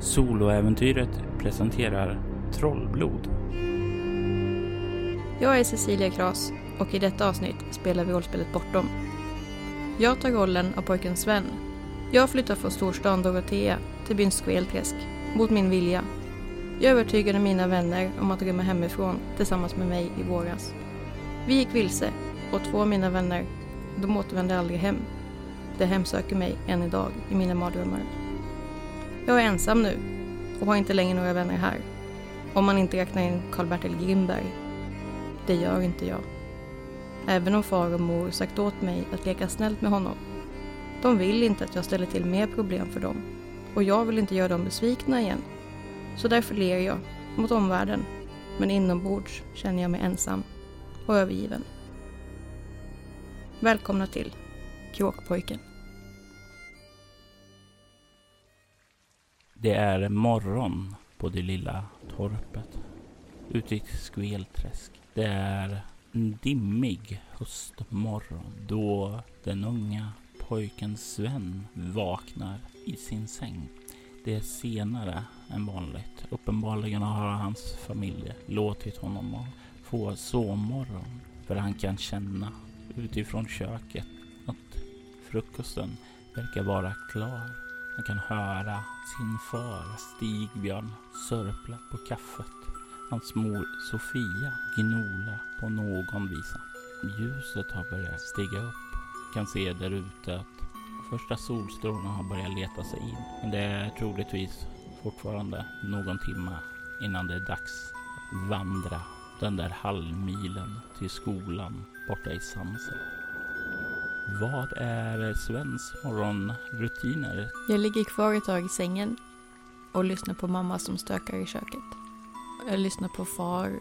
Soloäventyret presenterar Trollblod. Jag är Cecilia Kras och i detta avsnitt spelar vi rollspelet Bortom. Jag tar rollen av pojken Sven. Jag flyttar från storstan Dorotea till byn Skvelträsk, mot min vilja. Jag övertygade mina vänner om att rymma hemifrån tillsammans med mig i våras. Vi gick vilse och två av mina vänner, de återvände aldrig hem. Det hemsöker mig än idag i mina mardrömmar. Jag är ensam nu och har inte längre några vänner här. Om man inte räknar in Karl-Bertil Grimberg. Det gör inte jag. Även om far och mor sagt åt mig att leka snällt med honom. De vill inte att jag ställer till mer problem för dem. Och jag vill inte göra dem besvikna igen. Så därför ler jag mot omvärlden. Men inombords känner jag mig ensam och övergiven. Välkomna till Kråkpojken. Det är morgon på det lilla torpet ute i Skvelträsk. Det är en dimmig höstmorgon då den unga pojken Sven vaknar i sin säng. Det är senare än vanligt. Uppenbarligen har hans familj låtit honom få sovmorgon för han kan känna utifrån köket att frukosten verkar vara klar. Jag kan höra sin far Stigbjörn sörpla på kaffet. Hans mor Sofia gnola på någon visa. Ljuset har börjat stiga upp. Kan se där ute att första solstrålarna har börjat leta sig in. Men det är troligtvis fortfarande någon timme innan det är dags att vandra den där halvmilen till skolan borta i Sansen. Vad är Svens morgonrutiner? Jag ligger kvar ett tag i sängen och lyssnar på mamma som stökar i köket. Jag lyssnar på far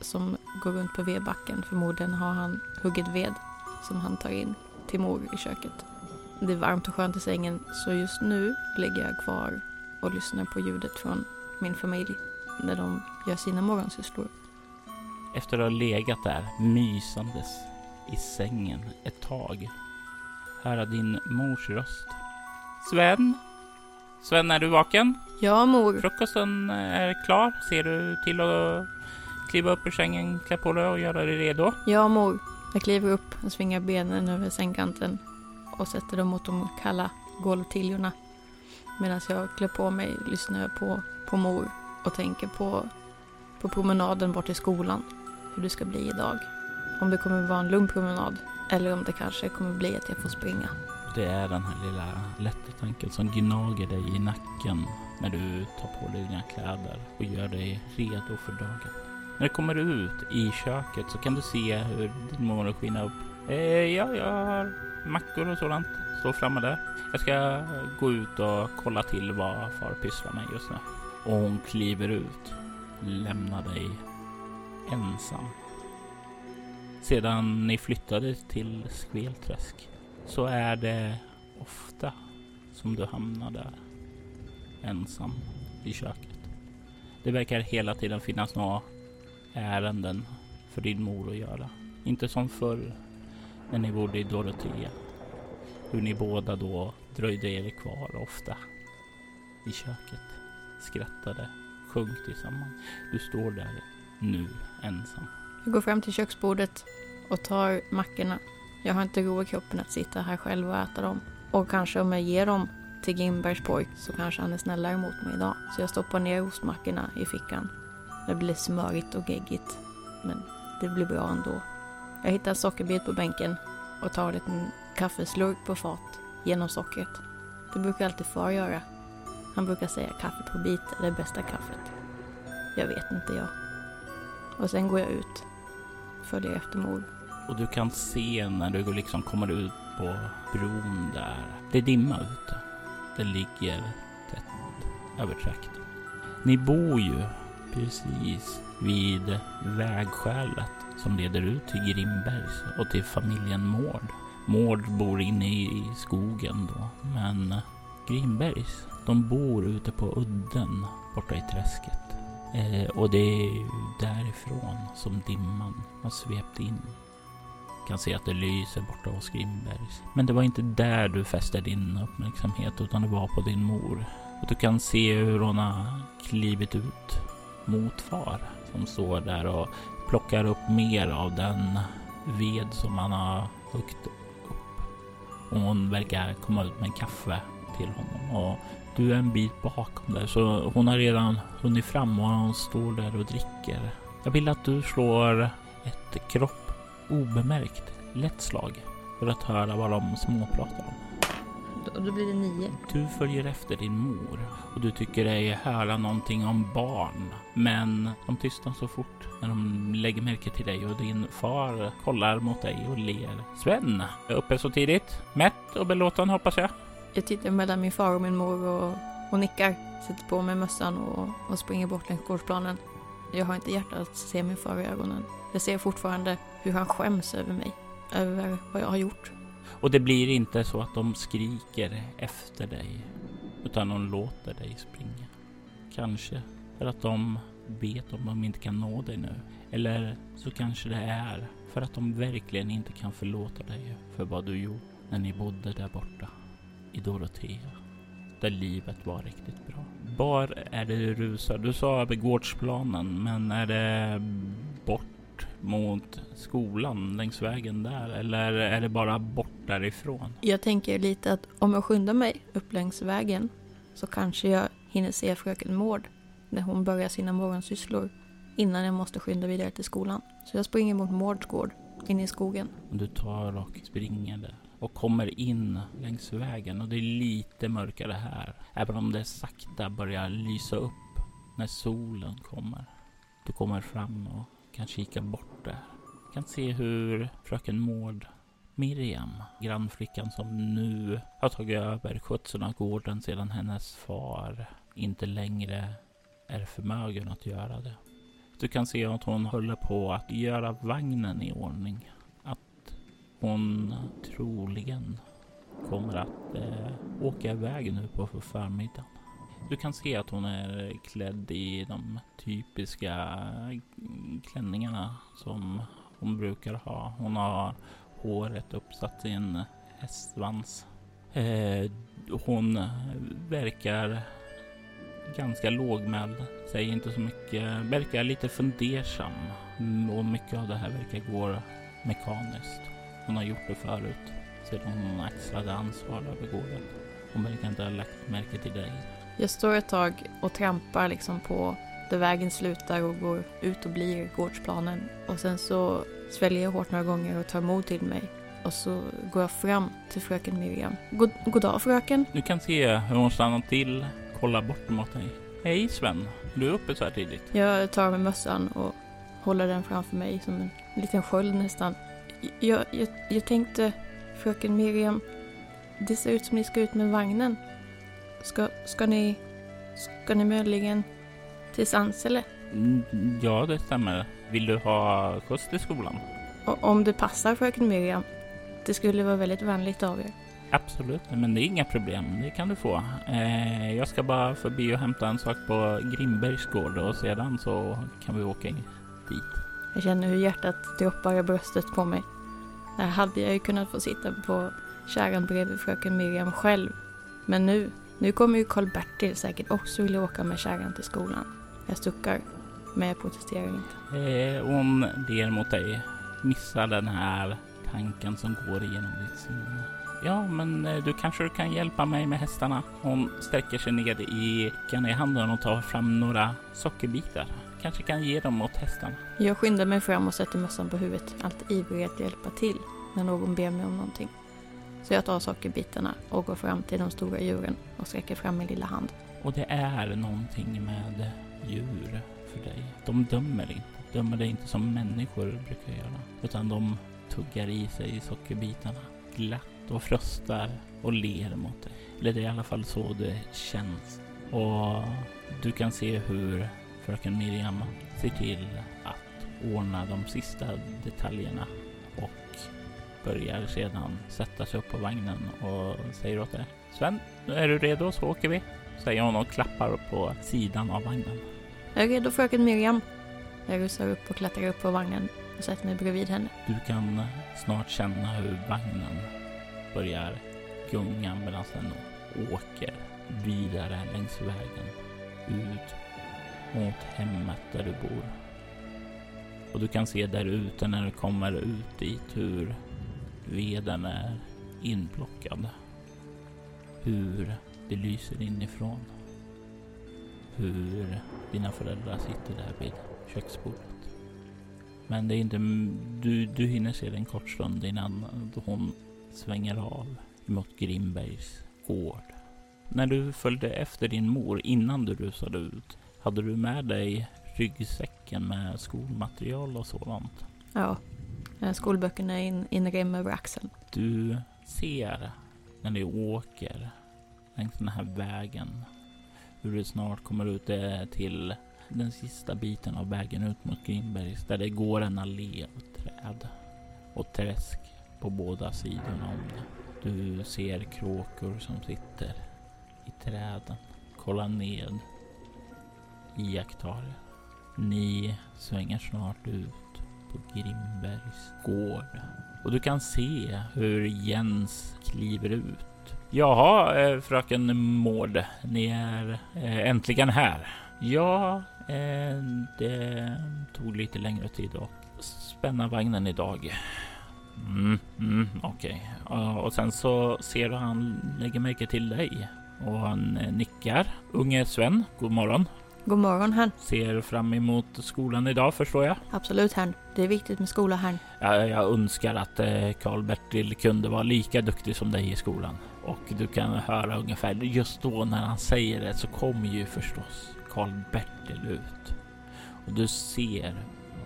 som går runt på vedbacken. Förmodligen har han huggit ved som han tar in till mor i köket. Det är varmt och skönt i sängen så just nu ligger jag kvar och lyssnar på ljudet från min familj när de gör sina morgonsysslor. Efter att ha legat där mysandes i sängen ett tag höra din mors röst. Sven? Sven, är du vaken? Ja, mor. Frukosten är klar. Ser du till att kliva upp ur sängen, klä på dig och göra dig redo? Ja, mor. Jag kliver upp och svingar benen över sängkanten och sätter dem mot de kalla golvtiljorna. Medan jag klär på mig lyssnar jag på, på mor och tänker på, på promenaden bort till skolan. Hur det ska bli idag. Om det kommer vara en lugn promenad eller om det kanske kommer bli att jag får springa. Det är den här lilla lätta tanken som gnager dig i nacken när du tar på dig dina kläder och gör dig redo för dagen. När du kommer ut i köket så kan du se hur din morgon skiner upp. Eh, ja, jag har mackor och sådant. Står framme där. Jag ska gå ut och kolla till vad far pysslar med just nu. Och hon kliver ut. Lämnar dig ensam sedan ni flyttade till Skvelträsk så är det ofta som du hamnar där ensam i köket. Det verkar hela tiden finnas några ärenden för din mor att göra. Inte som förr när ni bodde i Dorotea. Hur ni båda då dröjde er kvar ofta i köket, skrattade, sjöng tillsammans. Du står där nu ensam. Jag går fram till köksbordet och tar mackorna. Jag har inte ro i kroppen att sitta här själv och äta dem. Och kanske om jag ger dem till Gimbergs pojk så kanske han är snällare mot mig idag. Så jag stoppar ner ostmackorna i fickan. Det blir smörigt och geggigt. Men det blir bra ändå. Jag hittar en sockerbit på bänken och tar en liten kaffeslurk på fat genom sockret. Det brukar alltid far göra. Han brukar säga kaffe på bit är det bästa kaffet. Jag vet inte jag. Och sen går jag ut. Följer efter mor. Och du kan se när du liksom kommer ut på bron där. Det är dimma ute. Det ligger tätt över trakten. Ni bor ju precis vid vägskälet som leder ut till Grimbergs och till familjen Mård. Mård bor inne i skogen då, men Grimbergs, de bor ute på udden borta i träsket. Eh, och det är därifrån som dimman har svept in kan se att det lyser borta hos Grimbergs. Men det var inte där du fäste din uppmärksamhet utan det var på din mor. Och du kan se hur hon har klivit ut mot far som står där och plockar upp mer av den ved som han har huggit upp. Och hon verkar komma ut med kaffe till honom och du är en bit bakom där så hon har redan hunnit fram och hon står där och dricker. Jag vill att du slår ett kropp obemärkt lätt slag för att höra vad de småpratar om. Då, då blir det nio. Du följer efter din mor och du tycker dig höra någonting om barn. Men de tystnar så fort när de lägger märke till dig och din far kollar mot dig och ler. Sven, är uppe så tidigt? Mätt och belåten hoppas jag. Jag tittar mellan min far och min mor och, och nickar. Sätter på mig mössan och, och springer bort längs gårdsplanen. Jag har inte hjärta att se min far i ögonen. Jag ser fortfarande hur han skäms över mig. Över vad jag har gjort. Och det blir inte så att de skriker efter dig, utan de låter dig springa. Kanske för att de vet om de inte kan nå dig nu. Eller så kanske det är för att de verkligen inte kan förlåta dig för vad du gjorde när ni bodde där borta i Dorotea. Där livet var riktigt bra. Var är det du rusar? Du sa över gårdsplanen, men är det bort mot skolan längs vägen där eller är det bara bort därifrån? Jag tänker lite att om jag skyndar mig upp längs vägen så kanske jag hinner se fröken Mård när hon börjar sina morgonsysslor innan jag måste skynda vidare till skolan. Så jag springer mot Mårds gård in i skogen. Du tar och springer där och kommer in längs vägen och det är lite mörkare här. Även om det sakta börjar lysa upp när solen kommer. Du kommer fram och kan kika bort där. Du kan se hur fröken Mård Miriam, grannflickan som nu har tagit över skötseln av gården sedan hennes far inte längre är förmögen att göra det. Du kan se att hon håller på att göra vagnen i ordning. Hon troligen kommer att eh, åka iväg nu på förmiddagen. Du kan se att hon är klädd i de typiska klänningarna som hon brukar ha. Hon har håret uppsatt i en hästsvans. Eh, hon verkar ganska lågmäld, säger inte så mycket, verkar lite fundersam och mycket av det här verkar gå mekaniskt. Hon har gjort det förut sedan hon axlade ansvar över gården. Hon verkar inte ha lagt märke till dig. Jag står ett tag och trampar liksom på där vägen slutar och går ut och blir gårdsplanen. Och sen så sväljer jag hårt några gånger och tar mod till mig. Och så går jag fram till fröken Miriam. God, god dag fröken. Du kan se hur hon stannar till, kollar bort mot dig. Hej Sven, du är uppe så här tidigt. Jag tar med mössan och håller den framför mig som en liten sköld nästan. Jag, jag, jag tänkte, fröken Miriam, det ser ut som ni ska ut med vagnen. Ska, ska ni... Ska ni möjligen till Sansele? Mm, ja, det stämmer. Vill du ha skjuts till skolan? Och om det passar fröken Miriam. Det skulle vara väldigt vänligt av er. Absolut, men det är inga problem. Det kan du få. Eh, jag ska bara förbi och hämta en sak på Grimbergs gård och sedan så kan vi åka dit. Jag känner hur hjärtat droppar i bröstet på mig. Där hade jag ju kunnat få sitta på kärran bredvid fröken Miriam själv. Men nu, nu kommer ju Karl-Bertil säkert också vilja åka med kärran till skolan. Jag suckar, men jag protesterar inte. Eh, hon ler mot dig. Missar den här tanken som går igenom ditt sinne. Ja, men eh, du kanske kan hjälpa mig med hästarna. Hon sträcker sig ner i fickan i handen och tar fram några sockerbitar. Kanske kan ge dem åt hästarna. Jag skyndar mig fram och sätter mössan på huvudet, allt ivrig att hjälpa till när någon ber mig om någonting. Så jag tar sockerbitarna och går fram till de stora djuren och sträcker fram min lilla hand. Och det är någonting med djur för dig. De dömer inte. Dömer dig inte som människor brukar göra. Utan de tuggar i sig sockerbitarna glatt och fröstar och ler mot dig. Eller det är i alla fall så det känns. Och du kan se hur fröken Miriam ser till att ordna de sista detaljerna och börjar sedan sätta sig upp på vagnen och säger åt dig. Sven, är du redo så åker vi. Säger hon och klappar på sidan av vagnen. Jag är redo fröken Miriam. Jag rusar upp och klättrar upp på vagnen och sätter mig bredvid henne. Du kan snart känna hur vagnen börjar gunga medan den åker vidare längs vägen ut mot hemmet där du bor. Och du kan se där ute när du kommer ut dit hur veden är inplockad. Hur det lyser inifrån. Hur dina föräldrar sitter där vid köksbordet. Men det är inte, du, du hinner se det en kort stund innan hon svänger av mot Grimbergs gård. När du följde efter din mor innan du rusade ut, hade du med dig ryggsäcken med skolmaterial och sådant? Ja, eh, skolböckerna är inrem över axeln. Du ser när ni åker längs den här vägen hur du snart kommer ut eh, till den sista biten av vägen ut mot Grimbergs där det går en allé av träd och träsk på båda sidorna om det. Du ser kråkor som sitter i träden, kollar ned, iakttar. Ni svänger snart ut på Grimbergs gård och du kan se hur Jens kliver ut. Jaha, eh, fröken Mård, ni är eh, äntligen här. Ja, eh, det tog lite längre tid att spänna vagnen idag. Mm, mm, Okej. Okay. Och sen så ser du han lägger märke till dig och han nickar. Unge Sven, god morgon. God morgon herrn. Ser fram emot skolan idag förstår jag. Absolut herrn. Det är viktigt med skola herrn. Ja, jag önskar att Karl-Bertil kunde vara lika duktig som dig i skolan. Och du kan höra ungefär just då när han säger det så kommer ju förstås Karl-Bertil ut. Och du ser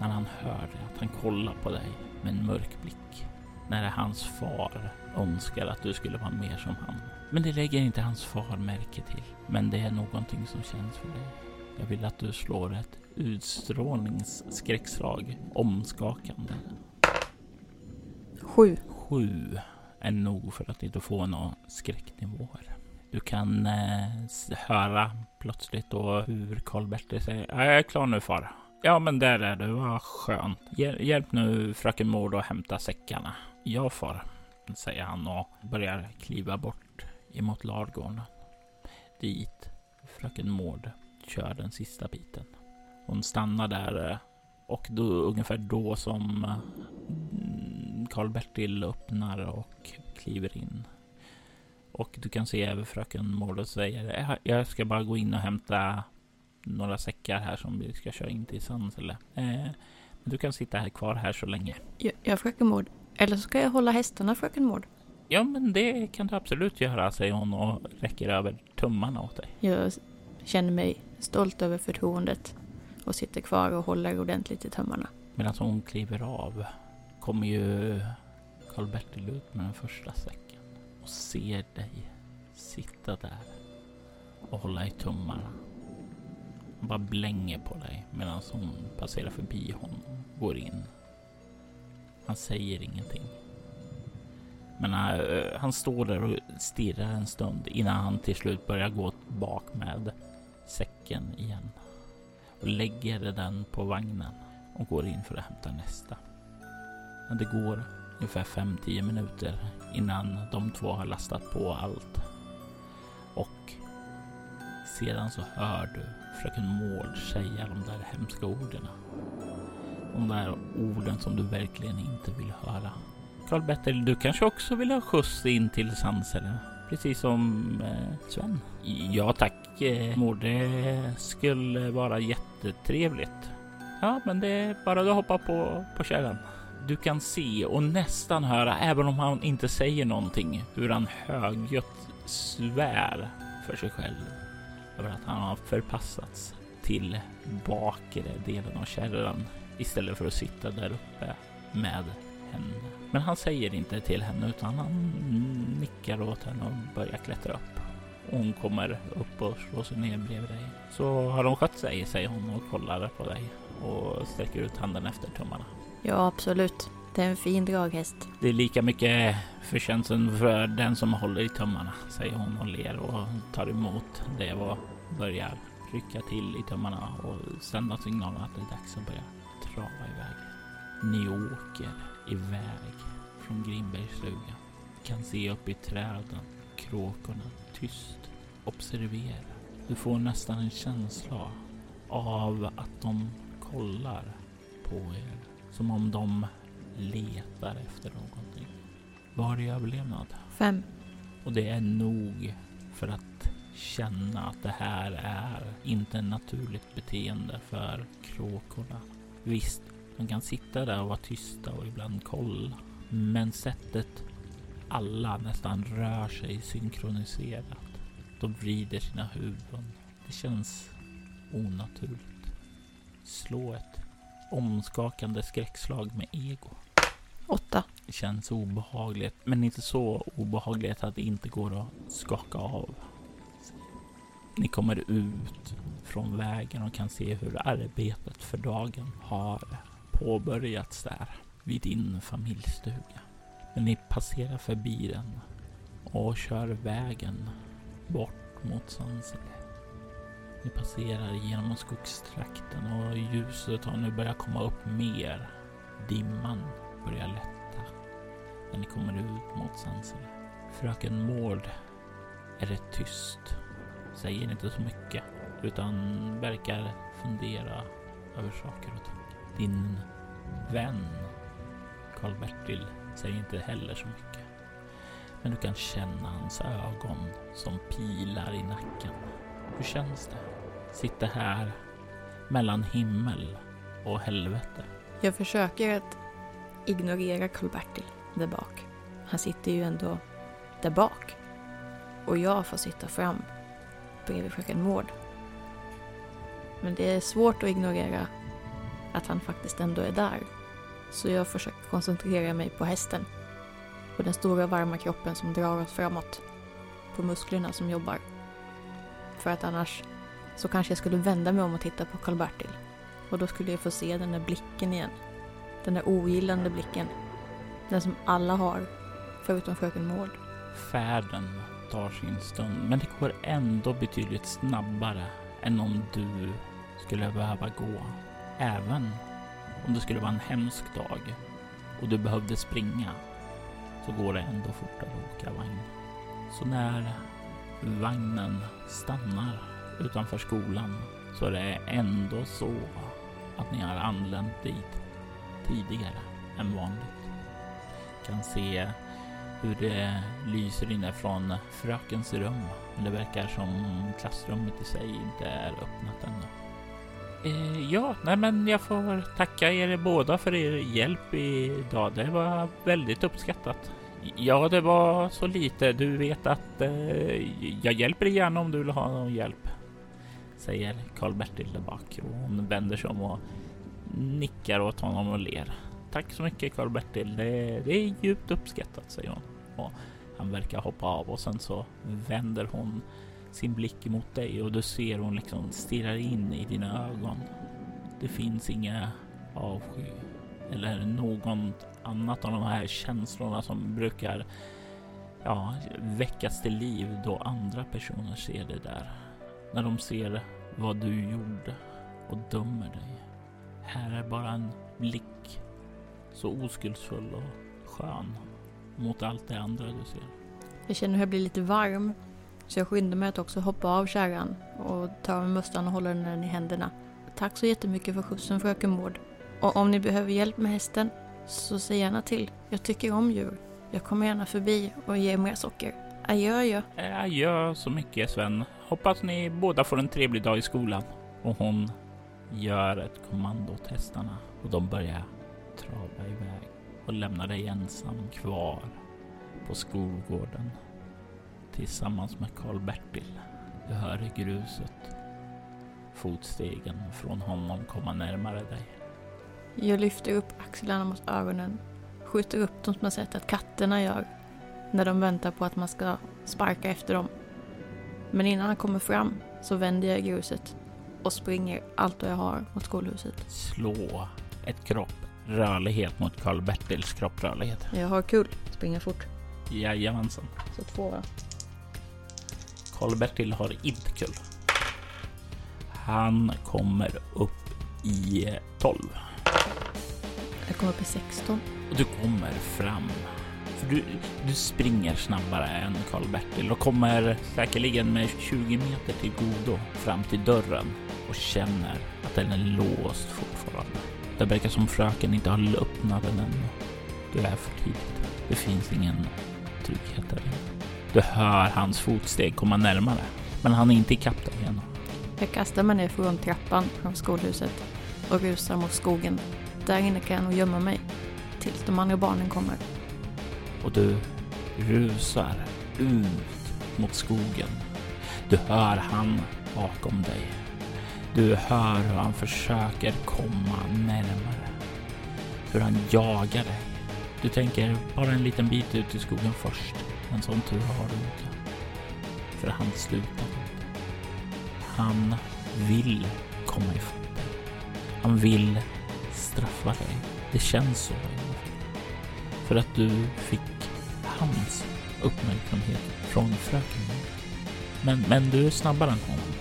när han hör det att han kollar på dig med en mörk blick. När hans far önskar att du skulle vara mer som han. Men det lägger inte hans far märke till. Men det är någonting som känns för dig. Jag vill att du slår ett utstrålningsskräckslag omskakande. Sju. Sju är nog för att inte få några skräcknivåer. Du kan eh, höra plötsligt då hur Karl-Bertil säger Jag är klar nu far. Ja, men där är du. Vad skönt. Hjälp nu fröken Mård att hämta säckarna. Ja, far, säger han och börjar kliva bort emot ladugården. Dit fröken Mård kör den sista biten. Hon stannar där eh, och då, ungefär då som mm, Karl-Bertil öppnar och kliver in. Och du kan se över fröken Mård och säger jag ska bara gå in och hämta några säckar här som vi ska köra in till Sandsele. Eh, du kan sitta här kvar här så länge. Ja, ja fröken Mård. Eller så ska jag hålla hästarna, fröken Mård. Ja, men det kan du absolut göra, säger hon och räcker över tummarna åt dig. Jag känner mig stolt över förtroendet och sitter kvar och håller ordentligt i tömmarna. Medan alltså, hon kliver av kommer ju Karl-Bertil ut med den första säcken och ser dig sitta där och hålla i tummarna. Han bara blänger på dig medan hon passerar förbi honom, går in. Han säger ingenting. Men han, han står där och stirrar en stund innan han till slut börjar gå bak med säcken igen och lägger den på vagnen och går in för att hämta nästa. Men det går ungefär 5-10 minuter innan de två har lastat på allt. Och sedan så hör du fröken Mård säga de där hemska orden. De där orden som du verkligen inte vill höra. Karl-Bertil, du kanske också vill ha skjuts in till Sandsele? Precis som eh, Sven. Ja tack eh, mor, det skulle vara jättetrevligt. Ja, men det är bara att hoppa på, på kärran. Du kan se och nästan höra, även om han inte säger någonting, hur han högljutt svär för sig själv över att han har förpassats till bakre delen av kärran istället för att sitta där uppe med henne. Men han säger inte till henne utan han nickar åt henne och börjar klättra upp. Hon kommer upp och slår sig ner bredvid dig. Så har de skött sig, säger hon och kollar på dig och sträcker ut handen efter tummarna. Ja, absolut. Det är en fin draghäst. Det är lika mycket förtjänsten för den som håller i tummarna, säger hon och ler och tar emot det och börjar rycka till i tummarna och sända signaler att det är dags att börja trava iväg. Ni åker iväg från Grimbergsstugan. Kan se upp i träden, kråkorna tyst observera. Du får nästan en känsla av att de kollar på er. Som om de letar efter någonting. Vad har du i överlevnad? Fem. Och det är nog för att känna att det här är inte ett naturligt beteende för kråkorna. Visst, de kan sitta där och vara tysta och ibland kolla. Men sättet alla nästan rör sig synkroniserat. De vrider sina huvuden. Det känns onaturligt. Slå ett omskakande skräckslag med ego. Åtta. Det känns obehagligt, men inte så obehagligt att det inte går att skaka av. Ni kommer ut från vägen och kan se hur arbetet för dagen har påbörjats där vid din familjstuga. Men ni passerar förbi den och kör vägen bort mot Sansele. Ni passerar genom skogstrakten och ljuset har nu börjat komma upp mer. Dimman börjar lätta när ni kommer ut mot Sansele. Fröken Mård är rätt tyst. Säger inte så mycket utan verkar fundera över saker och ting. Din vän Karl-Bertil säger inte heller så mycket. Men du kan känna hans ögon som pilar i nacken. Hur känns det? Sitta här mellan himmel och helvete. Jag försöker att ignorera Karl-Bertil där bak. Han sitter ju ändå där bak. Och jag får sitta fram bredvid fröken Mård. Men det är svårt att ignorera att han faktiskt ändå är där. Så jag försöker koncentrera mig på hästen. På den stora varma kroppen som drar oss framåt. På musklerna som jobbar. För att annars så kanske jag skulle vända mig om och titta på Karl-Bertil. Och då skulle jag få se den där blicken igen. Den där ogillande blicken. Den som alla har, förutom fröken Mård. Färden tar sin stund, men det går ändå betydligt snabbare än om du skulle behöva gå. Även om det skulle vara en hemsk dag och du behövde springa så går det ändå fortare att åka vagn. Så när vagnen stannar utanför skolan så är det ändå så att ni har anlänt dit tidigare än vanligt. Kan se hur det lyser inne från frökens rum. Men det verkar som klassrummet i sig inte är öppnat ännu. Eh, ja, nej men jag får tacka er båda för er hjälp idag. Det var väldigt uppskattat. Ja, det var så lite. Du vet att eh, jag hjälper dig gärna om du vill ha någon hjälp. Säger Karl-Bertil där bak och hon vänder sig om och nickar åt honom och ler. Tack så mycket Karl-Bertil. Det, det är djupt uppskattat, säger hon. Och han verkar hoppa av och sen så vänder hon sin blick mot dig och du ser hon liksom stirrar in i dina ögon. Det finns inga avsky eller något annat av de här känslorna som brukar ja, väckas till liv då andra personer ser det där. När de ser vad du gjorde och dömer dig. Här är bara en blick så oskuldsfull och skön mot allt det andra du ser. Jag känner hur jag blir lite varm. Så jag skyndar mig att också hoppa av kärran och ta med mössan och hålla den i händerna. Tack så jättemycket för skjutsen fröken Mård. Och om ni behöver hjälp med hästen så säg gärna till. Jag tycker om djur. Jag kommer gärna förbi och ger mer socker. Adjö, adjö. Eh, adjö så mycket Sven. Hoppas ni båda får en trevlig dag i skolan. Och hon gör ett kommando åt hästarna och de börjar trava iväg och lämnar dig ensam kvar på skolgården tillsammans med Karl-Bertil. Du hör i gruset fotstegen från honom komma närmare dig. Jag lyfter upp axlarna mot ögonen, skjuter upp dem som jag sett att katterna gör när de väntar på att man ska sparka efter dem. Men innan han kommer fram så vänder jag i gruset och springer allt vad jag har mot skolhuset. Slå ett kropp rörlighet mot Karl-Bertils kropprörlighet. Jag har kul, springer fort. Jajamensan. Så två va? Karl-Bertil har inte kul. Han kommer upp i 12. Jag kom upp i 16. Och du kommer fram. För du, du springer snabbare än Karl-Bertil och kommer säkerligen med 20 meter till godo fram till dörren och känner att den är låst fortfarande. Det verkar som fröken inte har öppnat den ännu. Du är för tidigt. Det finns ingen trygghet där inne. Du hör hans fotsteg komma närmare, men han är inte ikapp dig ännu. Jag kastar mig ner från trappan från skolhuset och rusar mot skogen. Där inne kan jag nog gömma mig tills de andra barnen kommer. Och du rusar ut mot skogen. Du hör han bakom dig. Du hör hur han försöker komma närmare. Hur han jagar dig. Du tänker bara en liten bit ut i skogen först. En sån tur har du inte. För han slutar. Han vill komma ifatt dig. Han vill straffa dig. Det känns så. För att du fick hans uppmärksamhet från fröken. Men, men du är snabbare än honom.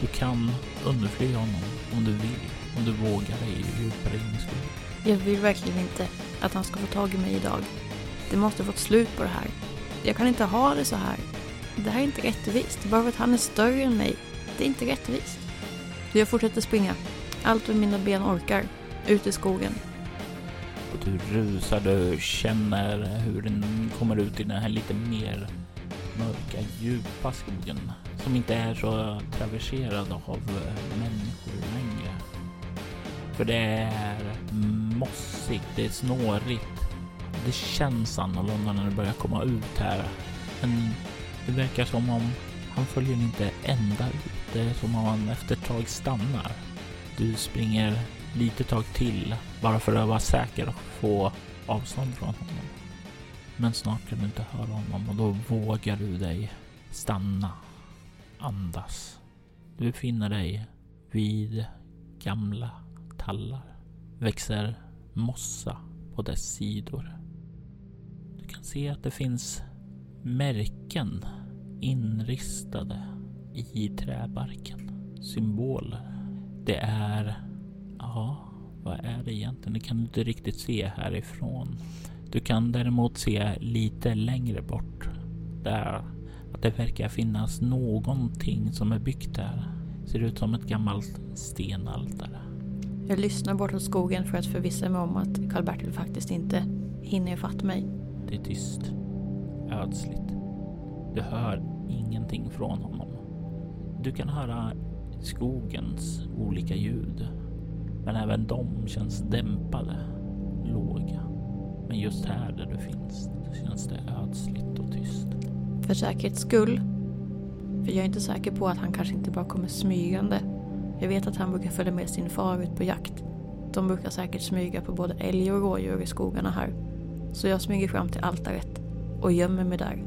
Du kan underfly honom om du vill. Om du vågar dig djupare in i skogen. Jag vill verkligen inte att han ska få tag i mig idag. Det måste få ett slut på det här. Jag kan inte ha det så här. Det här är inte rättvist. Bara för att han är större än mig. Det är inte rättvist. Så jag fortsätter springa. Allt vad mina ben orkar. Ut i skogen. Och du rusar, du känner hur den kommer ut i den här lite mer mörka, djupa skogen som inte är så traverserad av människor längre. För det är mossigt, det är snårigt. Det känns annorlunda när du börjar komma ut här. Men det verkar som om han följer inte ända ut. Det är som om han efter ett tag stannar. Du springer lite tag till bara för att vara säker och få avstånd från honom. Men snart kan du inte höra honom och då vågar du dig stanna, andas. Du befinner dig vid gamla tallar. Växer mossa på dess sidor. Kan se att det finns märken inristade i träbarken. Symboler. Det är... Ja, vad är det egentligen? Det kan du inte riktigt se härifrån. Du kan däremot se lite längre bort där att det verkar finnas någonting som är byggt där. Ser ut som ett gammalt stenaltare. Jag lyssnar bortåt skogen för att förvissa mig om att Karl-Bertil faktiskt inte hinner ifatt mig. Det är tyst. Ödsligt. Du hör ingenting från honom. Du kan höra skogens olika ljud. Men även de känns dämpade, låga. Men just här där du finns känns det ödsligt och tyst. För säkerhets skull. För jag är inte säker på att han kanske inte bara kommer smygande. Jag vet att han brukar följa med sin far ut på jakt. De brukar säkert smyga på både älg och rådjur i skogarna här. Så jag smyger fram till altaret och gömmer mig där.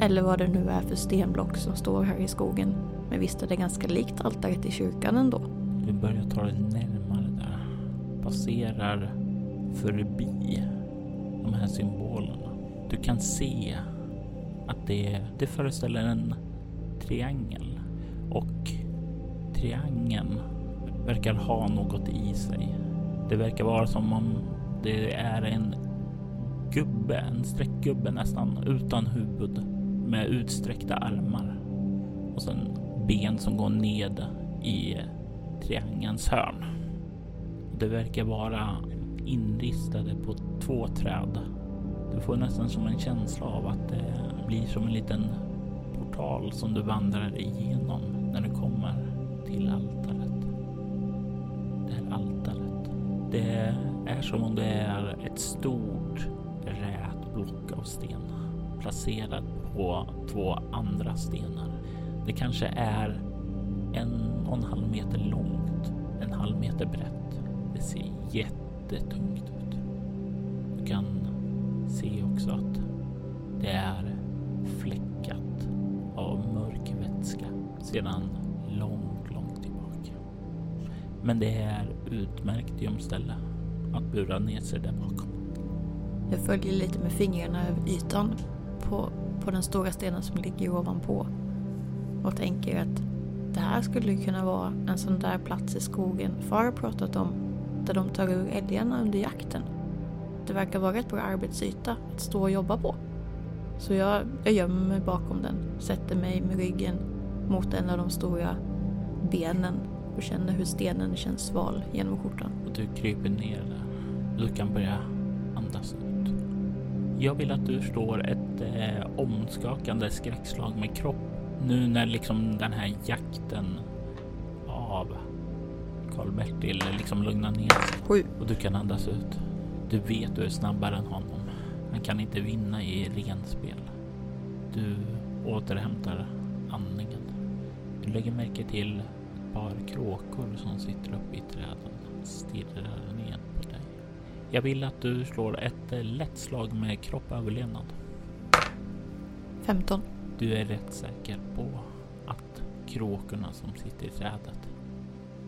Eller vad det nu är för stenblock som står här i skogen. Men visst är det ganska likt altaret i kyrkan ändå. Du börjar ta dig närmare där. Passerar förbi de här symbolerna. Du kan se att det, det föreställer en triangel och triangeln verkar ha något i sig. Det verkar vara som om det är en gubbe, en streckgubbe nästan utan huvud med utsträckta armar och sen ben som går ned i triangelns hörn. Det verkar vara inristade på två träd. Du får nästan som en känsla av att det blir som en liten portal som du vandrar igenom när du kommer till altaret. Det här altaret. Det är som om det är ett stort av sten placerad på två andra stenar. Det kanske är en och en halv meter långt, en halv meter brett. Det ser jättetungt ut. Du kan se också att det är fläckat av mörk vätska sedan långt, långt tillbaka. Men det är utmärkt gömställe att bura ner sig där på. Jag följer lite med fingrarna över ytan på, på den stora stenen som ligger ovanpå och tänker att det här skulle kunna vara en sån där plats i skogen far har pratat om där de tar ur älgarna under jakten. det verkar vara ett bra arbetsyta att stå och jobba på. Så jag, jag gömmer mig bakom den, sätter mig med ryggen mot en av de stora benen och känner hur stenen känns sval genom skjortan. Och du kryper ner där. Du kan börja andas. Jag vill att du slår ett eh, omskakande skräckslag med kropp nu när liksom den här jakten av Karl-Bertil liksom lugnar ner sig. Och du kan andas ut. Du vet du är snabbare än honom. Han kan inte vinna i renspel. Du återhämtar andningen. Du lägger märke till ett par kråkor som sitter uppe i träden. Stirrar ner. Jag vill att du slår ett lätt slag med kropp överlevnad. 15. Du är rätt säker på att kråkorna som sitter i trädet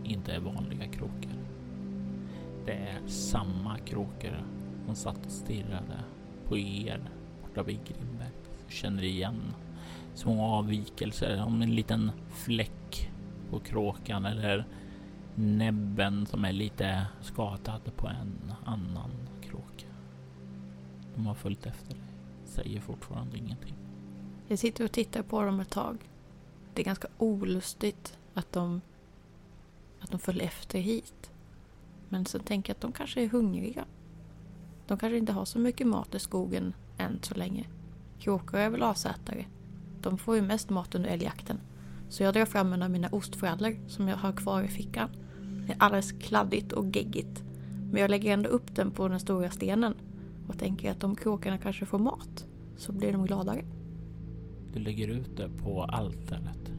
inte är vanliga kråkor. Det är samma kråkor som satt och stirrade på er borta vid Grimberg. Du känner igen små avvikelser om en liten fläck på kråkan eller näbben som är lite skadad på en annan kråka. De har följt efter dig, säger fortfarande ingenting. Jag sitter och tittar på dem ett tag. Det är ganska olustigt att de, att de följer efter hit. Men så tänker jag att de kanske är hungriga. De kanske inte har så mycket mat i skogen än så länge. Kråkor är väl asätare. De får ju mest mat under älgjakten. Så jag drar fram en av mina ostfrallor som jag har kvar i fickan. Det är alldeles kladdigt och geggigt. Men jag lägger ändå upp den på den stora stenen och tänker att om kråkorna kanske får mat så blir de gladare. Du lägger ut det på altaret.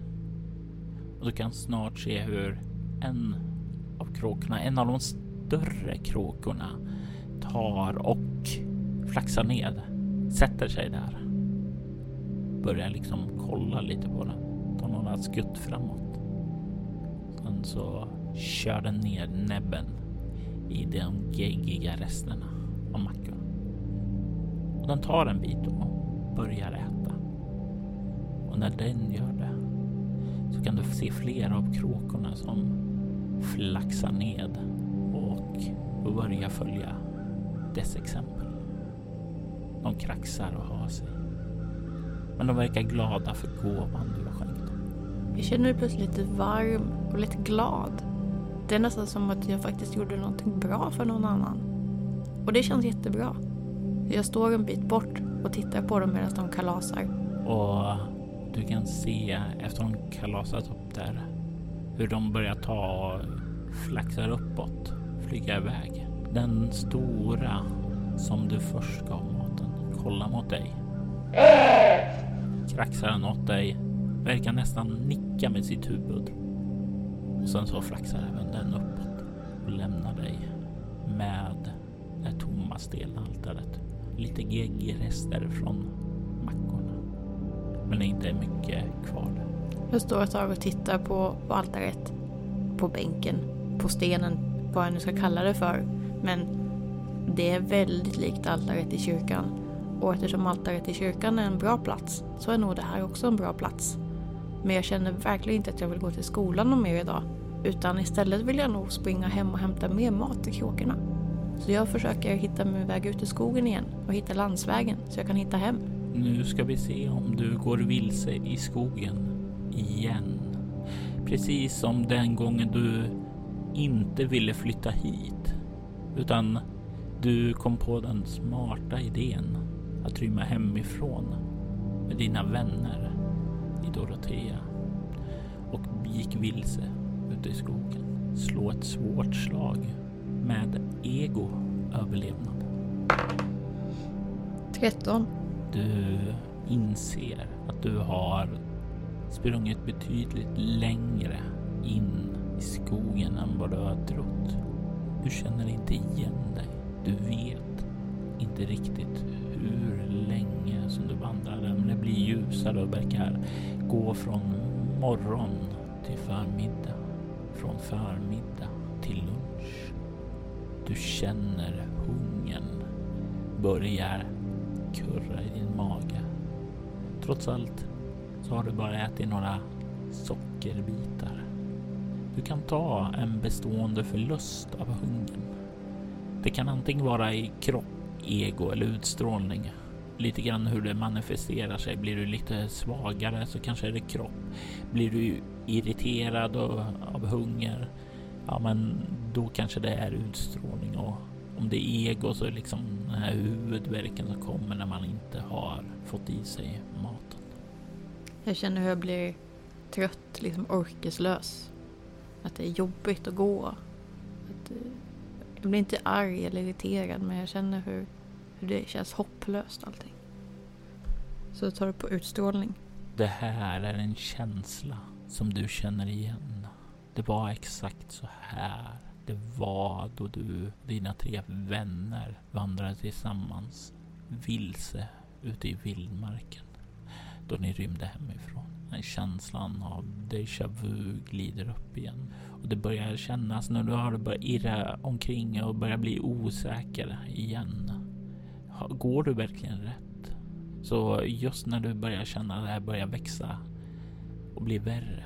Och du kan snart se hur en av kråkorna, en av de större kråkorna, tar och flaxar ned, sätter sig där. Börjar liksom kolla lite på den, tar några skutt framåt. Sen så kör den ner näbben i de geggiga resterna av mackan. Och den tar en bit och börjar äta. Och när den gör det så kan du se flera av kråkorna som flaxar ned och börjar följa dess exempel. De kraxar och har sig. Men de verkar glada för gåvan du har skänkt dem. Jag känner mig plötsligt lite varm och lite glad. Det är nästan som att jag faktiskt gjorde någonting bra för någon annan. Och det känns jättebra. Jag står en bit bort och tittar på dem medan de kalasar. Och du kan se efter de kalasat upp där hur de börjar ta och flaxar uppåt, flyga iväg. Den stora som du först gav maten kollar mot dig. Kraxar den åt dig, verkar nästan nicka med sitt huvud. Sen så flaxar även den uppåt och lämnar dig med det tomma stenaltaret. Lite gegg-rester från mackorna. Men det är inte mycket kvar. Jag står ett tag och tittar på, på altaret, på bänken, på stenen, vad jag nu ska kalla det för. Men det är väldigt likt altaret i kyrkan. Och eftersom altaret i kyrkan är en bra plats så är nog det här också en bra plats. Men jag känner verkligen inte att jag vill gå till skolan någon mer idag. Utan istället vill jag nog springa hem och hämta mer mat till kråkorna. Så jag försöker hitta min väg ut i skogen igen och hitta landsvägen så jag kan hitta hem. Nu ska vi se om du går vilse i skogen igen. Precis som den gången du inte ville flytta hit. Utan du kom på den smarta idén att rymma hemifrån med dina vänner i Dorotea och gick vilse ute i skogen. Slå ett svårt slag med ego överlevnad. 13. Du inser att du har sprungit betydligt längre in i skogen än vad du har trott. Du känner inte igen dig. Du vet inte riktigt hur länge som du vandrade, men det blir ljusare och verkar gå från morgon till förmiddag, från förmiddag till lunch. Du känner hungern börjar kurra i din mage. Trots allt så har du bara ätit några sockerbitar. Du kan ta en bestående förlust av hungern. Det kan antingen vara i kropp ego eller utstrålning. Lite grann hur det manifesterar sig. Blir du lite svagare så kanske är det kropp. Blir du irriterad och, av hunger, ja men då kanske det är utstrålning och om det är ego så är det liksom den här huvudvärken som kommer när man inte har fått i sig maten. Jag känner hur jag blir trött, liksom orkeslös. Att det är jobbigt att gå. Att, eh, jag blir inte arg eller irriterad men jag känner hur, hur det känns hopplöst allting. Så jag tar det på utstrålning. Det här är en känsla som du känner igen. Det var exakt så här det var då du och dina tre vänner vandrade tillsammans vilse ute i vildmarken. Då ni rymde hemifrån. Den känslan av déjà vu glider upp igen. Och det börjar kännas när du har börjat irra omkring och börjar bli osäker igen. Går du verkligen rätt? Så just när du börjar känna att det här börjar växa och bli värre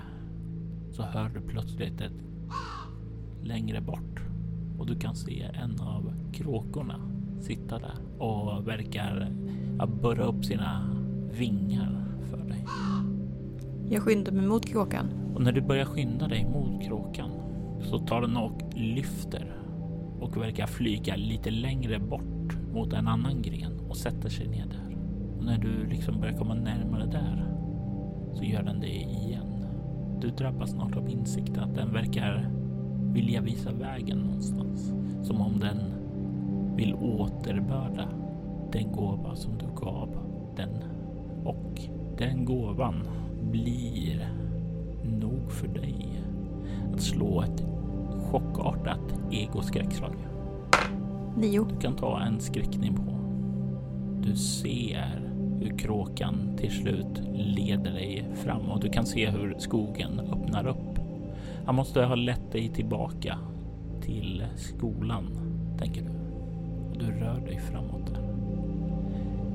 så hör du plötsligt ett längre bort och du kan se en av kråkorna sitta där och verkar burra upp sina vingar för dig. Jag skyndar mig mot kråkan. Och när du börjar skynda dig mot kråkan så tar den och lyfter och verkar flyga lite längre bort mot en annan gren och sätter sig ner där. När du liksom börjar komma närmare där så gör den det igen. Du drabbas snart av insikten att den verkar vilja visa vägen någonstans. Som om den vill återbörda den gåva som du gav den. Och den gåvan blir nog för dig att slå ett chockartat egoskräckslag. Nio. Du kan ta en skräcknivå. Du ser hur kråkan till slut leder dig fram och du kan se hur skogen öppnar upp han måste ha lett dig tillbaka till skolan, tänker du. Du rör dig framåt där.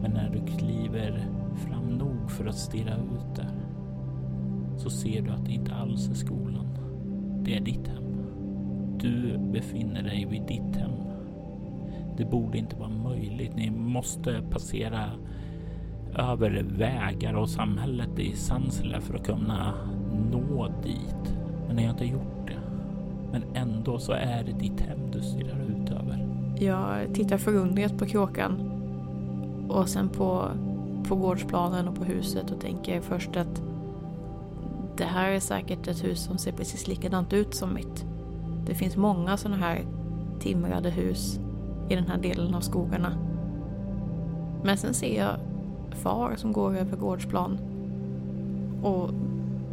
Men när du kliver fram nog för att stirra ut där så ser du att det inte alls är skolan. Det är ditt hem. Du befinner dig vid ditt hem. Det borde inte vara möjligt. Ni måste passera över vägar och samhället i Sansela för att kunna nå dit. Men ni har inte gjort det. Men ändå så är det ditt hem du stirrar ut över. Jag tittar förundrat på kråkan och sen på, på gårdsplanen och på huset och tänker först att det här är säkert ett hus som ser precis likadant ut som mitt. Det finns många sådana här timrade hus i den här delen av skogarna. Men sen ser jag far som går över gårdsplan och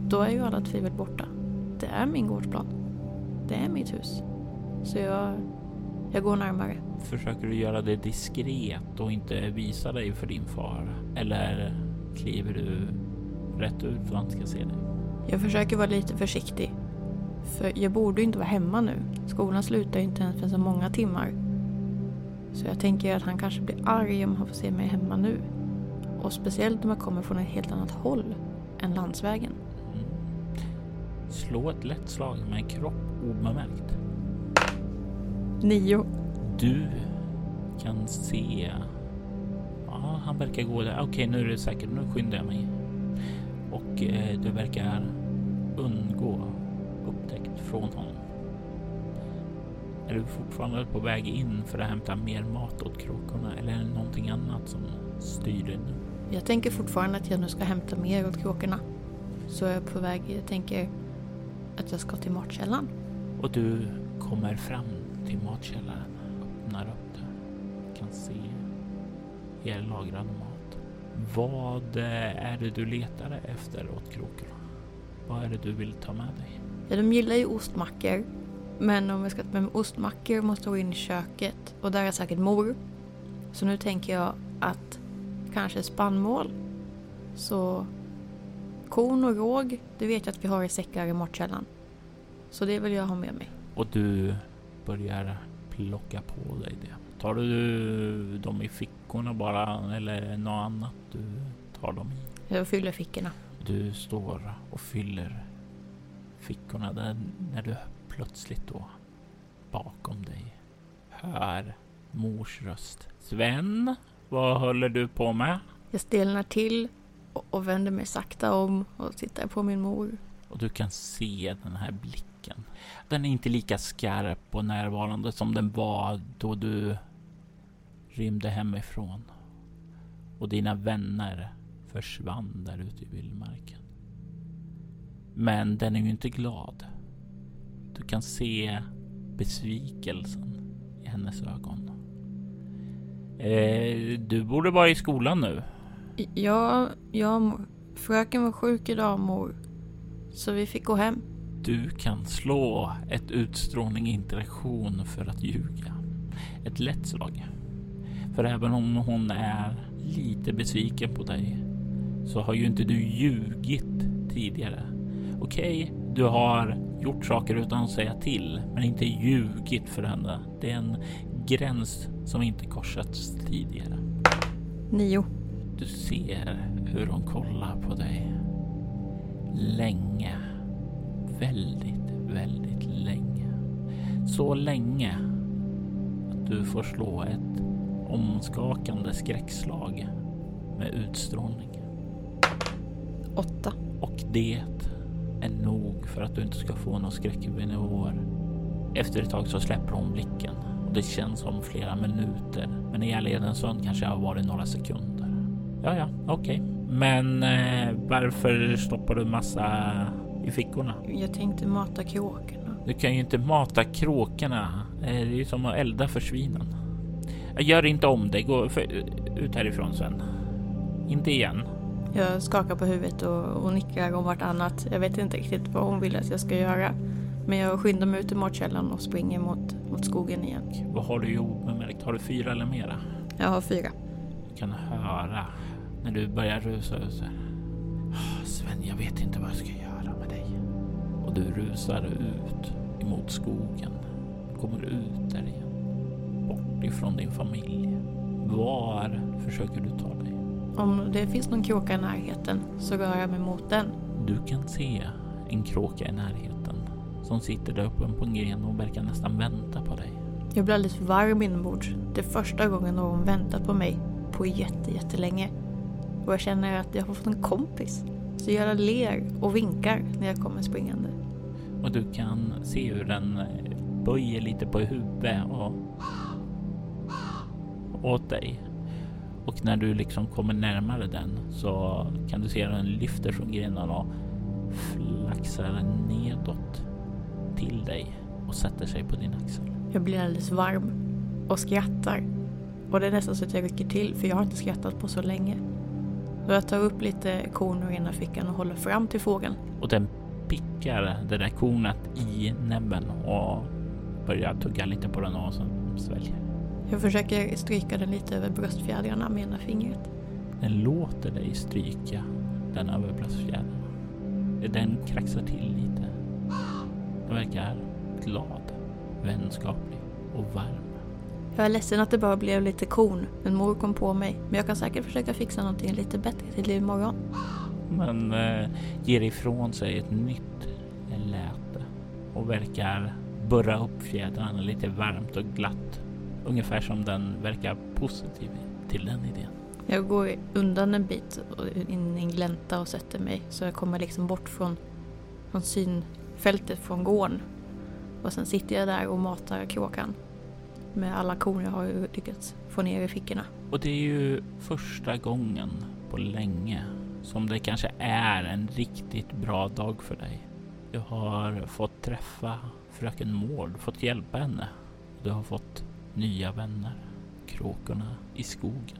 då är ju alla tvivel borta det är min gårdsplan. Det är mitt hus. Så jag, jag går närmare. Försöker du göra det diskret och inte visa dig för din far? Eller kliver du rätt ut för att han ska se dig? Jag försöker vara lite försiktig. För jag borde inte vara hemma nu. Skolan slutar inte ens för så många timmar. Så jag tänker att han kanske blir arg om han får se mig hemma nu. Och speciellt om jag kommer från ett helt annat håll än landsvägen. Slå ett lätt slag med en kropp obemärkt. Nio. Du kan se... Ja, han verkar gå där. Okej, okay, nu är det säkert. Nu skyndar jag mig. Och eh, du verkar undgå upptäckt från honom. Är du fortfarande på väg in för att hämta mer mat åt kråkorna eller är det någonting annat som styr dig nu? Jag tänker fortfarande att jag nu ska hämta mer åt kråkorna. Så jag är på väg, jag tänker att jag ska till matkällaren. Och du kommer fram till matkällaren, öppnar upp den, kan se er lagrade mat. Vad är det du letar efter åt kråkorna? Vad är det du vill ta med dig? Ja, de gillar ju ostmackor. Men om vi ska ta med ostmackor måste jag gå in i köket och där är säkert mor. Så nu tänker jag att kanske spannmål. Så korn och råg, det vet jag att vi har i säckar i matkällan. Så det vill jag ha med mig. Och du börjar plocka på dig det. Tar du dem i fickorna bara eller något annat du tar dem i? Jag fyller fickorna. Du står och fyller fickorna där när du plötsligt då bakom dig hör mors röst. Sven, vad håller du på med? Jag stelnar till och, och vänder mig sakta om och tittar på min mor. Och du kan se den här blicken. Den är inte lika skarp och närvarande som den var då du rymde hemifrån. Och dina vänner försvann där ute i vildmarken. Men den är ju inte glad. Du kan se besvikelsen i hennes ögon. Eh, du borde vara i skolan nu. Ja, ja. Fröken var sjuk idag mor. Så vi fick gå hem. Du kan slå ett utstrålning interaktion för att ljuga. Ett lätt slag. För även om hon är lite besviken på dig så har ju inte du ljugit tidigare. Okej, okay, du har gjort saker utan att säga till, men inte ljugit för henne. Det är en gräns som inte korsats tidigare. Nio. Du ser hur hon kollar på dig. Länge. Väldigt, väldigt länge. Så länge att du får slå ett omskakande skräckslag med utstrålning. Åtta. Och det är nog för att du inte ska få några skräcknivåer. Efter ett tag så släpper hon blicken det känns som flera minuter. Men i ärlighetens stund kanske det har varit några sekunder. Ja, ja, okej. Okay. Men eh, varför stoppar du massa i fickorna? Jag tänkte mata kråkorna. Du kan ju inte mata kråkorna. Det är ju som att elda för svinen. Gör inte om det. Gå för, ut härifrån Sven. Inte igen. Jag skakar på huvudet och, och nickar om vartannat. Jag vet inte riktigt vad hon vill att jag ska göra. Men jag skyndar mig ut i matkällan och springer mot, mot skogen igen. Vad har du i obemärkt? Har du fyra eller mera? Jag har fyra. Du kan höra när du börjar rusa ut. Sven, jag vet inte vad jag ska göra med dig. Och du rusar ut emot skogen. Kommer ut där igen. Bort ifrån din familj. Var försöker du ta dig? Om det finns någon kråka i närheten så rör jag mig mot den. Du kan se en kråka i närheten som sitter där uppe på en gren och verkar nästan vänta på dig. Jag blir alldeles varm inombords. Det är första gången någon väntat på mig på jätte, jättelänge. Och jag känner att jag har fått en kompis. Så jag ler och vinkar när jag kommer springande. Och du kan se hur den böjer lite på huvudet och åt dig. Och när du liksom kommer närmare den så kan du se att den lyfter från grenen och flaxar nedåt till dig och sätter sig på din axel. Jag blir alldeles varm och skrattar. Och det är nästan så att jag rycker till för jag har inte skrattat på så länge. Så jag tar upp lite korn ur ena fickan och håller fram till fågeln. Och den pickar det där kornet i näbben och börjar tugga lite på den och sen sväljer. Jag försöker stryka den lite över bröstfjädrarna med ena fingret. Den låter dig stryka den över bröstfjädrarna. Den kraxar till lite. Verkar glad, vänskaplig och varm. Jag är ledsen att det bara blev lite korn, men mor kom på mig. Men jag kan säkert försöka fixa någonting lite bättre till imorgon. Men eh, ger ifrån sig ett nytt läte och verkar burra upp fjädrarna lite varmt och glatt Ungefär som den verkar positiv till den idén. Jag går undan en bit in i en glänta och sätter mig så jag kommer liksom bort från, från fältet från gården. Och sen sitter jag där och matar kråkan med alla korn jag har lyckats få ner i fickorna. Och det är ju första gången på länge som det kanske är en riktigt bra dag för dig. Du har fått träffa fröken Mård, fått hjälpa henne. Du har fått nya vänner, kråkorna i skogen.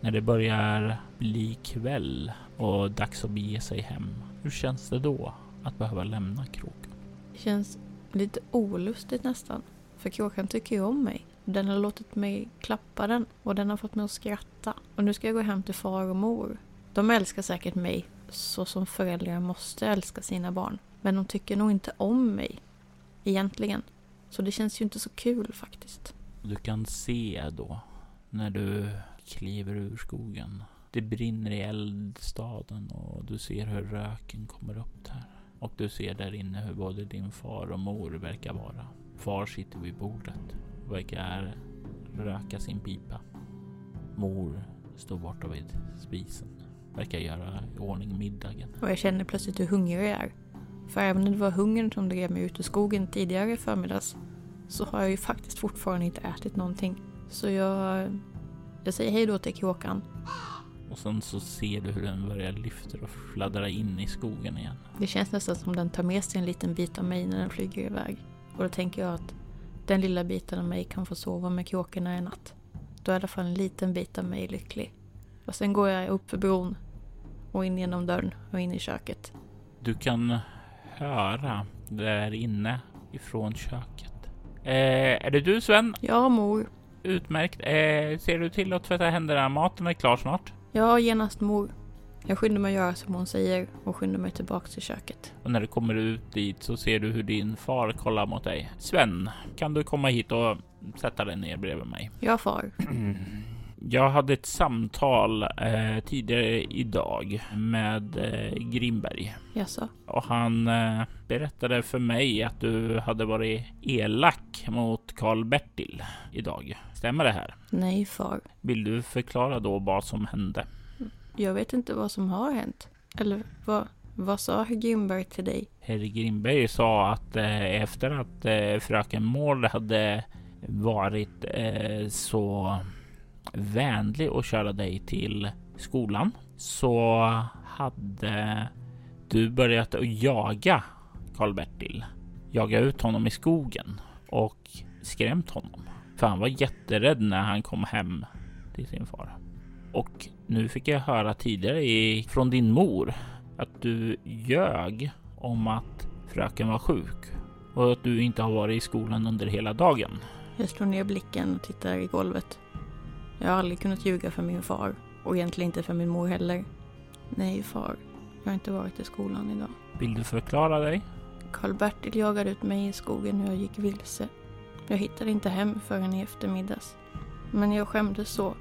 När det börjar bli kväll och dags att bege sig hem, hur känns det då att behöva lämna kråkan? Det känns lite olustigt nästan, för kråkan tycker ju om mig. Den har låtit mig klappa den och den har fått mig att skratta. Och nu ska jag gå hem till far och mor. De älskar säkert mig så som föräldrar måste älska sina barn. Men de tycker nog inte om mig. Egentligen. Så det känns ju inte så kul faktiskt. Du kan se då när du kliver ur skogen. Det brinner i eldstaden och du ser hur röken kommer upp där. Och du ser där inne hur både din far och mor verkar vara. Far sitter vid bordet. Verkar röka sin pipa. Mor står borta vid spisen. Verkar göra i ordning middagen. Och jag känner plötsligt hur hungrig jag är. För även om det var hungern som drev mig ut ur skogen tidigare i förmiddags så har jag ju faktiskt fortfarande inte ätit någonting. Så jag, jag säger hej då till kråkan. Och sen så ser du hur den börjar lyfta och fladdra in i skogen igen. Det känns nästan som den tar med sig en liten bit av mig när den flyger iväg. Och då tänker jag att den lilla biten av mig kan få sova med kråkorna en natt. Då är i alla fall en liten bit av mig lycklig. Och sen går jag upp för bron och in genom dörren och in i köket. Du kan höra där inne ifrån köket. Eh, är det du Sven? Ja, mor. Utmärkt. Eh, ser du till att tvätta händerna? Maten är klar snart. Ja, genast mor. Jag skyndar mig att göra som hon säger och skyndar mig tillbaka till köket. Och när du kommer ut dit så ser du hur din far kollar mot dig. Sven, kan du komma hit och sätta dig ner bredvid mig? Ja, far. Jag hade ett samtal eh, tidigare idag med eh, Grimberg. Jaså? Och han eh, berättade för mig att du hade varit elak mot Karl-Bertil idag. Stämmer det här? Nej, far. Vill du förklara då vad som hände? Jag vet inte vad som har hänt. Eller vad, vad sa herr Grimberg till dig? Herr Grimberg sa att eh, efter att eh, fröken Mård hade varit eh, så vänlig och köra dig till skolan så hade du börjat att jaga Karl-Bertil. Jaga ut honom i skogen och skrämt honom. För han var jätterädd när han kom hem till sin far. Och nu fick jag höra tidigare i, från din mor att du ljög om att fröken var sjuk och att du inte har varit i skolan under hela dagen. Jag slår ner blicken och tittar i golvet. Jag har aldrig kunnat ljuga för min far och egentligen inte för min mor heller. Nej, far. Jag har inte varit i skolan idag. Vill du förklara dig? Karl-Bertil jagade ut mig i skogen och jag gick vilse. Jag hittade inte hem förrän i eftermiddags. Men jag skämdes så.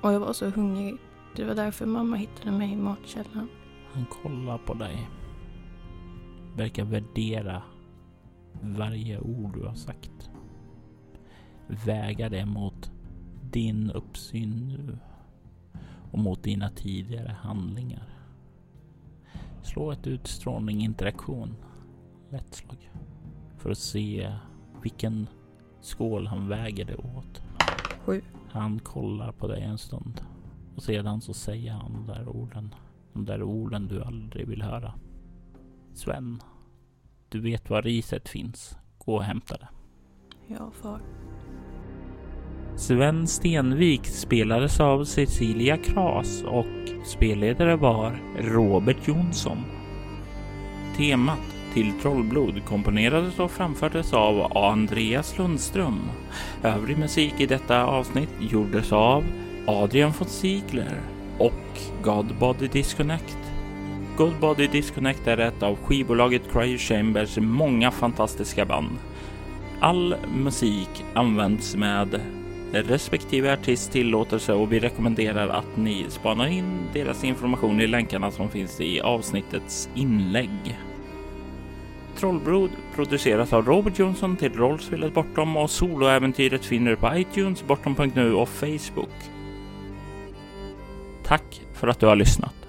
Och jag var så hungrig. Det var därför mamma hittade mig i matkällan. Han kollar på dig. Verkar värdera varje ord du har sagt. Väga det mot din uppsyn nu och mot dina tidigare handlingar. Slå ett utstrålning interaktion. Lätt slag. För att se vilken skål han väger det åt. Sju. Han kollar på dig en stund och sedan så säger han de där orden. De där orden du aldrig vill höra. Sven, du vet var riset finns. Gå och hämta det. Ja, far. Sven Stenvik spelades av Cecilia Kras och spelledare var Robert Jonsson. Temat till Trollblod komponerades och framfördes av Andreas Lundström. Övrig musik i detta avsnitt gjordes av Adrian von Ziegler och Godbody Disconnect. Godbody Disconnect är ett av skivbolaget Cryo Chambers många fantastiska band. All musik används med respektive artist tillåtelse och vi rekommenderar att ni spanar in deras information i länkarna som finns i avsnittets inlägg. Trollbrod produceras av Robert Jonsson till rollspelet Bortom och soloäventyret finner du på iTunes, bortom.nu och Facebook. Tack för att du har lyssnat.